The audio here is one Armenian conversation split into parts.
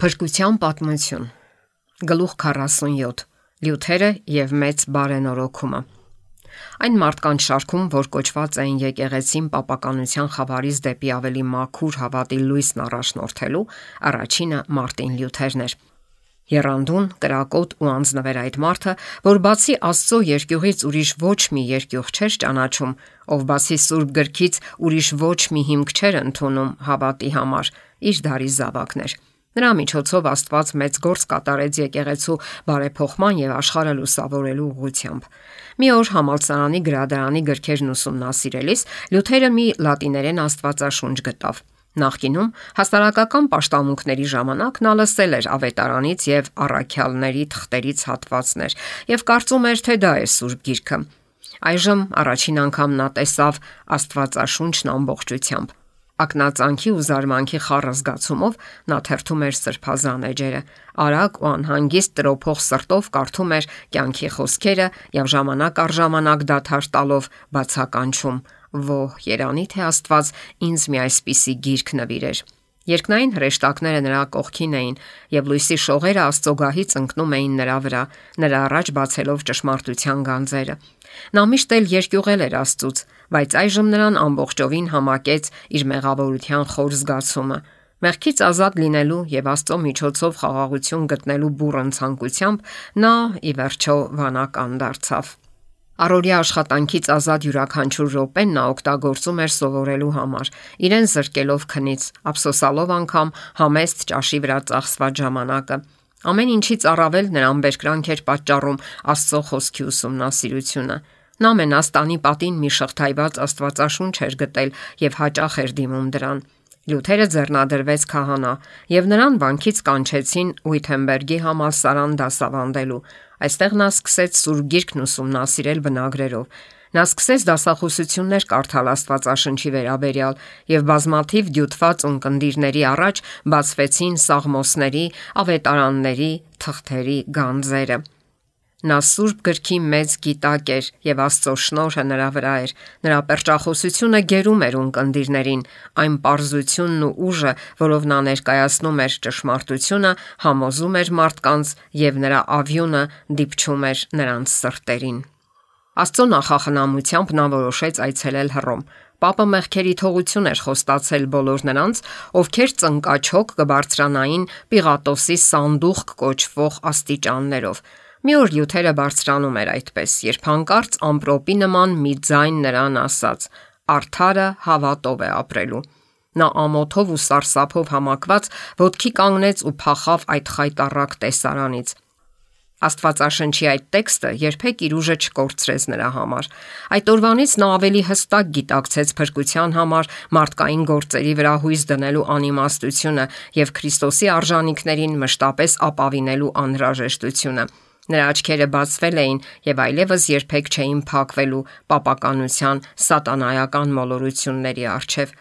Փրկության պատմություն. Գլուխ 47 Լյութերը եւ մեծ բարենորոքումը Այն մարդկանց շարքում, որ կոչված էին եկեղեցին պապականության խավարից դեպի ավելի մաքուր հավատի լույսն առաջնորդելու, առաջինը Մարտին Լյութերն էր։ Երանդուն, կրակոտ ու անznվեր այդ մարդը, որ բացի Աստծո երկյուղից ուրիշ ոչ մի երկյուղ չէր ճանաչում, ով բացի Սուրբ գրքից ուրիշ ոչ մի հիմք չէր ընդունում հավատի համար, իր դարի զավակներ։ Նրա միջոցով Աստված մեծ գործ կատարեց եկեղեցու բարեփոխման եւ աշխարհը լուսավորելու ուղղությամբ։ Մի օր համալսարանի գրադարանի գրքերն ուսումնասիրելիս Լյութերը մի լատիներեն Աստվածաշունչ գտավ։ Նախկինում հասարակական պաշտամունքների ժամանակ նա լսել էր ավետարանից եւ առաքյալների թղթերից հատվածներ եւ կարծում էր, թե դա է Սուրբ Գիրքը։ Այժմ առաջին անգամ նա տեսավ Աստվածաշունչն ամբողջությամբ։ Ակնածանքի ու զարմանքի խառը զգացումով նա թերթում էր սրբազան էջերը, արագ ու անհանգիստ տրոփող սրտով կարդում էր կյանքի խոսքերը եւ ժամանակ առ ժամանակ դաթար տալով բացականչում. «Ո՜հ, Երանի թե Աստված ինձ մի այսպիսի գիրք նվիրեր»։ Երկնային հրեշտակները նրա կողքին էին եւ լույսի շողերը Աստծոգահից ընկնում էին նրա վրա, նրա առաջ բացելով ճշմարտության գանձերը։ Նա միշտ էլ երկյուղել էր Աստծուց, բայց այժմ նրան ամբողջովին համակեց իր մեղավորության խոր զգացումը։ Մեղքից ազատ լինելու եւ Աստծո միջոցով խաղաղություն գտնելու բուրըն ցանկությամբ նա ի վերջո վանական դարձավ։ Առօրյա աշխատանքից ազատ յուրաքանչյուր րոպեն նա օգտագործում էր սովորելու համար, իրեն զրկելով քնից, ափսոսալով անգամ համեստ ճաշի վրա ծախսված ժամանակը։ Ամեն ինչից առավել նրան բերկրանք էր պատճառում Աստծո խոսքի ուսումնասիրությունը։ Նա մենաստանի պատին մի շղթայված Աստվածաշունչ էր գտել եւ հաճախ էր դիմում դրան։ Լյութերը ձեռնադրվեց քահանա եւ նրան վանքից կանչեցին Ուիթենբերգի համալսարան դասավանդելու։ Այստեղ նա սկսեց Սուրբ Գիրքն ուսումնասիրել բնագրերով։ Նա սկսեց դասախոսություններ կարդալ Աստվածաշնչի վերաբերյալ եւ բազմաթիվ դյութված ունկնդիրների առաջ բացվեցին սաղմոսների, ավետարանների, թղթերի գանձերը։ Նա Սուրբ գրքի մեծ գիտակ էր եւ Աստծո շնորհը նրա վրա էր։ Նրա պերճախոսությունը գերում էր ունկնդիրներին, այն པարզությունն ու ուժը, որով նա ներկայացնում էր ճշմարտությունը, համոզում էր մարդկանց եւ նրա ավյունը դիպչում էր նրանց սրտերին։ Աստծո նախախնամությամբ նա որոշեց այցելել Հռոմ։ Պապը մեղքերի թողություն էր խոստացել բոլոր նրանց, ովքեր ծնկաչոք կբարձրանային Պիղատոսի սանդուղք կոչվող աստիճաններով։ Մի օր Լյութերը բարձրանում էր այդպես, երբ հանկարծ ամպրոպի նման մի ձայն նրան ասաց. «Արթարը հավատով է ապրելու»։ Նա ամոթով ու սարսափով համակված ոտքի կանգնեց ու փախավ այդ խայտառակ տեսարանից։ Աստվածաշնչի այդ տեքստը երբեք իր ուժը չկորցրեց նրա համար։ Այդ օրվանից նա ավելի հստակ գիտակցեց փրկության համար մարդկային գործերի վրա հույս դնելու անիմաստությունը եւ Քրիստոսի արժանինքներին մշտապես ապավինելու անհրաժեշտությունը։ Նրա աչքերը բացվել էին եւ այլևս երբեք չէին փակվելու պապականության սատանայական մոլորությունների առջև։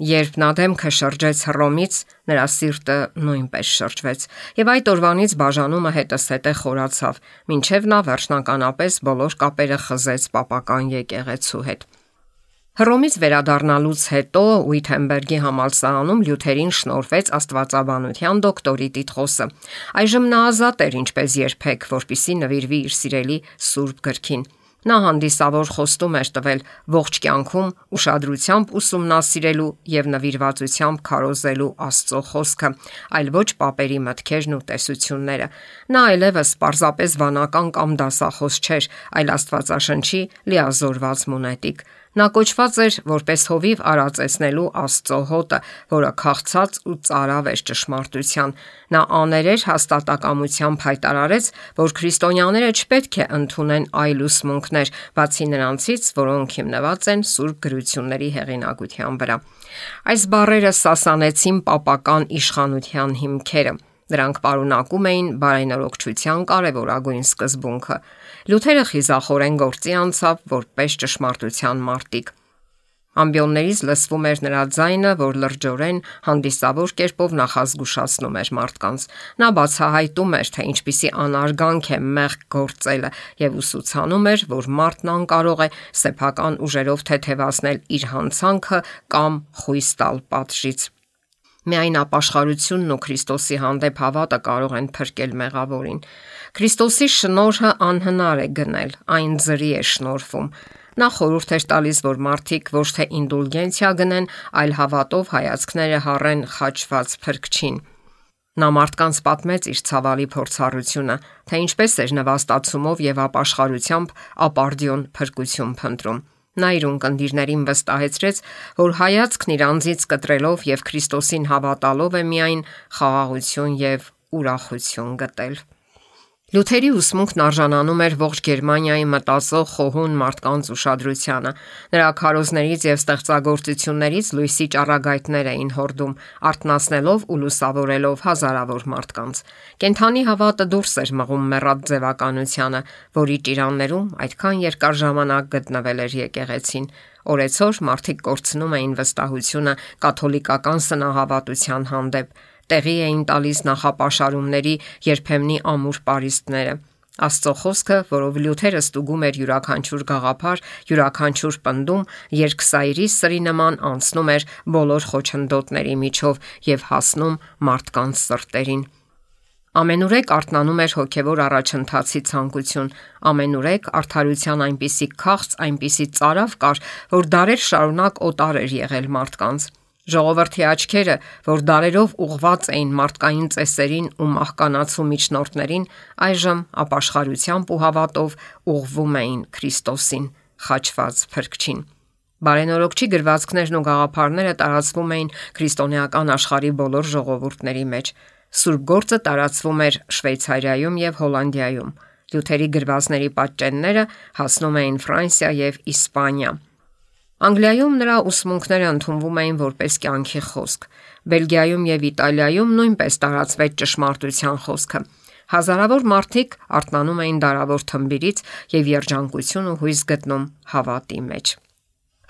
Երբ նա դեմքը շրջեց Հռոմից, նրա սիրտը նույնպես շրջվեց, եւ այդ օրվանից բաժանումը հետսետե խորացավ, ինչև նա վերջնականապես բոլոր կապերը խզեց պապական եկեղեցու հետ։ Հռոմից վերադառնալուց հետո Ուիթենբերգի համալսարանում Լյութերին շնորհվեց Աստվածաբանության դոկտորի տիտղոսը։ Այժմ նա ազատ էր ինչպես երբեք, որpիսի նվիրվի իր սիրելի Սուրբ գրքին։ Նա հանդիսավոր խոստում էր տվել ողջ կյանքում ուշադրությամբ ուսումնասիրելու եւ նվիրվածությամբ քարոզելու Աստծո խոսքը, այլ ոչ papերի մտքերն ու տեսությունները։ Նա այլևս պարզապես վանական կամ դասախոս չէր, այլ Աստվածաշնչի լիազորված մունետիկ։ Նա կոչված էր որպես հովիվ արածեցնելու Աստծո հոտը, որը քաղցած ու ծարավ էր ճշմարտության։ Նա աներեր հաստատակամությամբ հայտարարեց, որ քրիստոնյաները չպետք է ընդունեն այլ ուսմունքներ, բացի նրանցից, որոնք հիմնված են Սուրբ գրությունների հեղինակության վրա։ Այս բառերը սասանեցին papական իշխանության հիմքերը։ Դրանք պարունակում էին բարենորոգչության կարևորագույն սկզբունքը։ Լյութերը խիզախորեն գործի անցավ որպես ճշմարտության մարտիկ։ Ամբիոններից լսվում էր նրա ձայնը, որ լրջորեն հանդիսավոր կերպով նախազգուշացնում էր մարդկանց։ Նա բացահայտում էր, թե ինչպիսի անարգանք է մեղք գործելը եւ ուսուցանում էր, որ մարդն անկարող է սեփական ուժերով թեթևացնել իր հանցանքը կամ խույս տալ պատժից։ Միայն ապաշխարությունն ու Քրիստոսի հանդեպ հավատը կարող են փրկել մեղավորին։ Քրիստոսի շնորհը անհնար է գնել, այն ծրի է շնորվում։ Նա խորհուրդ էր տալիս, որ մարդիկ ոչ թե ինդուլգենցիա գնեն, այլ հավատով հայացքները հառեն խաչված փրկչին։ Նա մարդկանց պատմեց իր ցավալի փորձառությունը, թե ինչպես էր նվաստացումով եւ ապաշխարությամբ ապարդյոն փրկություն փնտրում։ Նա իր ունկնդիրներին վստահեցրեց, որ հայացքն իր անձից կտրելով եւ Քրիստոսին հավատալով է միայն խաղաղություն եւ ուրախություն գտել։ Լութերի ուսմունքն արժանանում էր ողջ Գերմանիայի մտածող խոհուն մարդկանց ուշադրությանը։ Նրա քարոզներից եւ ստեղծագործություններից լույսի ճառագայթներ էին հորդում, արտնասնելով ու լուսավորելով հազարավոր մարդկանց։ Կենթանի հավատը դուրս էր մղում մեռած ձևականությանը, որի ճիրաններում այդքան երկար ժամանակ գտնվել էր եկեղեցին։ Օրեցօր մարդիկ կորցնում էին վստահությունը կաթոլիկական սնահավատության հանդեպ տեղի էին տալիս նախապաշարումների երբեմնի ամուր պարիսպները։ Աստծո խոսքը, որով Լյութերը ստուգում էր յուրաքանչյուր գաղափար, յուրաքանչյուր պնդում, երկսայրի սրի նման անցնում էր բոլոր խոչընդոտների միջով եւ հասնում մարդկանց սրտերին։ Ամենուրեք արթնանում էր հոգևոր առաջընթացի ցանկություն, ամենուրեք արդարության այնպիսի քաղց, այնպիսի цаրավ կար, որ դարեր շարունակ օտար էր եղել մարդկանց։ Ժողովրդի աչքերը, որ դարերով ուղված էին մարդկային ծեսերին ու մահկանացու միջնորդներին, այժմ ապաշխարությամբ ու հավատով ուղվում էին Քրիստոսին, խաչված փրկչին։ Բարենորոգչի գրվածքներն ու գաղափարները տարածվում էին քրիստոնեական աշխարհի բոլոր ժողովուրդների մեջ։ Սուրբ գործը տարածվում էր Շվեյցարիայում եւ Հոլանդիայում։ Լյութերի գրվածների պատճենները հասնում էին Ֆրանսիա եւ Իսպանիա։ Անգլիայում նրա ուսմունքները ընդունվում էին որպես կյանքի խոսք։ Բելգիայում եւ Իտալիայում նույնպես տարածվեց ճշմարտության խոսքը։ Հազարավոր մարդիկ արթնանում էին դարավոր թմբիրից եւ երջանկություն ու հույս գտնում հավատի մեջ։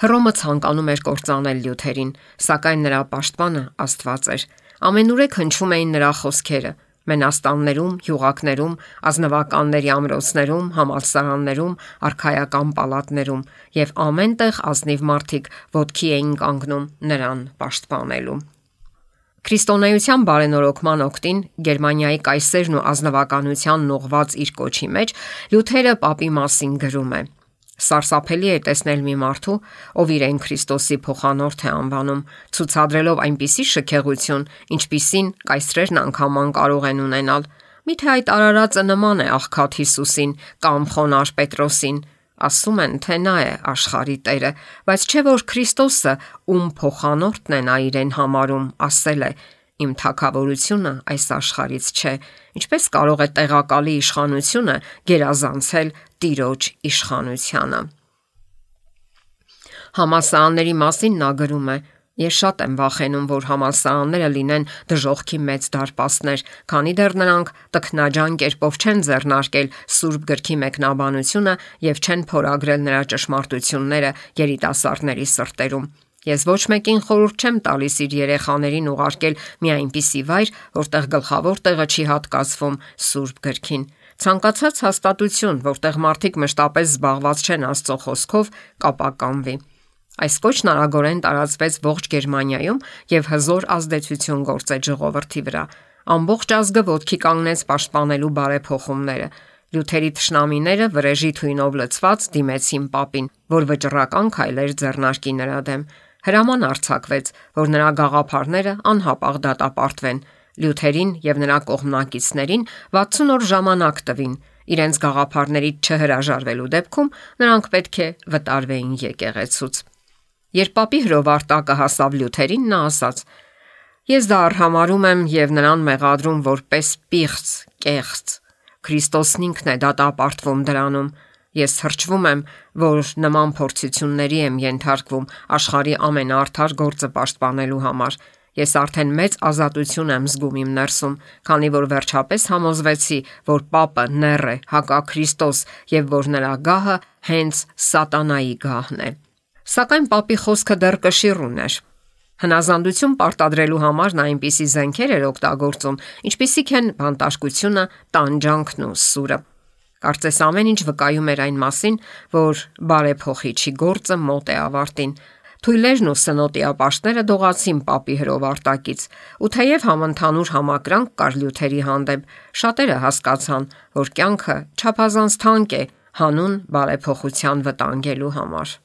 Հռոմը ցանկանում էր կործանել Լյութերին, սակայն նրա պաշտպանը Աստված էր։ Ամենուրեք հնչում էին նրա խոսքերը մենաստաններում, յուղակներում, ազնվականների ամրոցներում, համալսարաններում, արխայական պալատներում եւ ամենտեղ ազնիվ մարդիկ ոտքի էին կանգնում նրան պաշտպանելու։ Քրիստոնեության բարենորոգման օկտին Գերմանիայի կայսերն ու ազնվականության նողված իր կոչի մեջ Լյութերը papի մասին գրում է. Սարսափելի է տեսնել մի մարդու, ով իրեն Քրիստոսի փոխանորդ է անվանում, ցուցադրելով այնպիսի շքեղություն, ինչպիսին կայսրերն անգամ կարող են ունենալ։ Միթե այդ արարածը նման է աղքատ Հիսուսին կամ խոնար Պետրոսին։ Ասում են, թե նա է աշխարի Տերը, բայց չէ որ Քրիստոսը, ում փոխանորդն է նա իրեն համարում, ասել է. Իմ թակավորությունը այս աշխարից չէ։ Ինչպես կարող է տեղակալի իշխանությունը գերազանցել Տիրոջ իշխանությանը։ Համասարանների մասին նա գրում է. Ես շատ եմ վախենում, որ համալսարանները լինեն դժողքի մեծ դարպասներ, քանի դեռ նրանք տքնաջան կերպով չեն ձեռնարկել Սուրբ գրքի մեկնաբանությունը եւ չեն փորագրել նրա ճշմարտությունները երիտասարդների սրտերում։ Ես ոչ մեկին խորհուրդ չեմ տալիս իր երեխաներին ուղարկել մի այնպիսի վայր, որտեղ գլխավոր տեղը չի հատկացվում Սուրբ գրքին։ Ցանկացած հաստատություն, որտեղ մարդիկ մշտապես զբաղված չեն Աստծո խոսքով, կապականվի։ Այս կոչն արագորեն տարածվեց ողջ Գերմանիայում եւ հզոր ազդեցություն գործեց ժողովրդի վրա։ Ամբողջ ազգը ոտքի կանգնեց պաշտպանելու բարեփոխումները։ Լյութերի ճշնամիները վրեժի թույնով լցված դիմեցին papին, որ վճռական քայլեր ձեռնարկի նրա դեմ հրաման արձակվեց, որ նրա գաղափարները անհապաղ դատապարտվեն։ Լյութերին եւ նրա կողմնակիցներին 60 օր ժամանակ տվին։ Իրենց գաղափարներից չհրաժարվելու դեպքում նրանք պետք է վտարվեին եկեղեցուց։ Երբ papի հրովարտակը հասավ Լյութերին, նա ասաց. Ես դա արհամարում եմ եւ նրան մեղադրում որպես պիղծ, կեղծ։ Քրիստոսն ինքն է դատապարտվում դրանում։ Ես հրճվում եմ, որ նման փորձությունների եմ ենթարկվում աշխարի ամենաարթար գործը պաշտպանելու համար։ Ես արդեն մեծ ազատություն եմ զգում իմ ներսում, քանի որ վերջապես համոզվեցի, որ Պապը ներ է, հակա-Քրիստոս եւ որ նրա գահը հենց սատանայի գահն է։ Սակայն Պապի խոսքը դեռ կշիռ ուներ։ Հնազանդություն պարտադրելու համար նա այնպիսի զենքեր էր օգտագործում, ինչպիսիք են բանտարկությունը, տանջանքն ու սուրը։ Կարծես ամեն ինչ վկայում էր այն մասին, որ բարեփոխիչի գործը մոտ է ավարտին։ Թույլերն ու սնոտի ապաշտները դողացին papi հրով արտակից, ու թեև համընդհանուր համակրանք կար լյութերի հանդեպ, շատերը հասկացան, որ կյանքը չափազանց թանկ է հանուն բարեփոխության վտանգելու համար։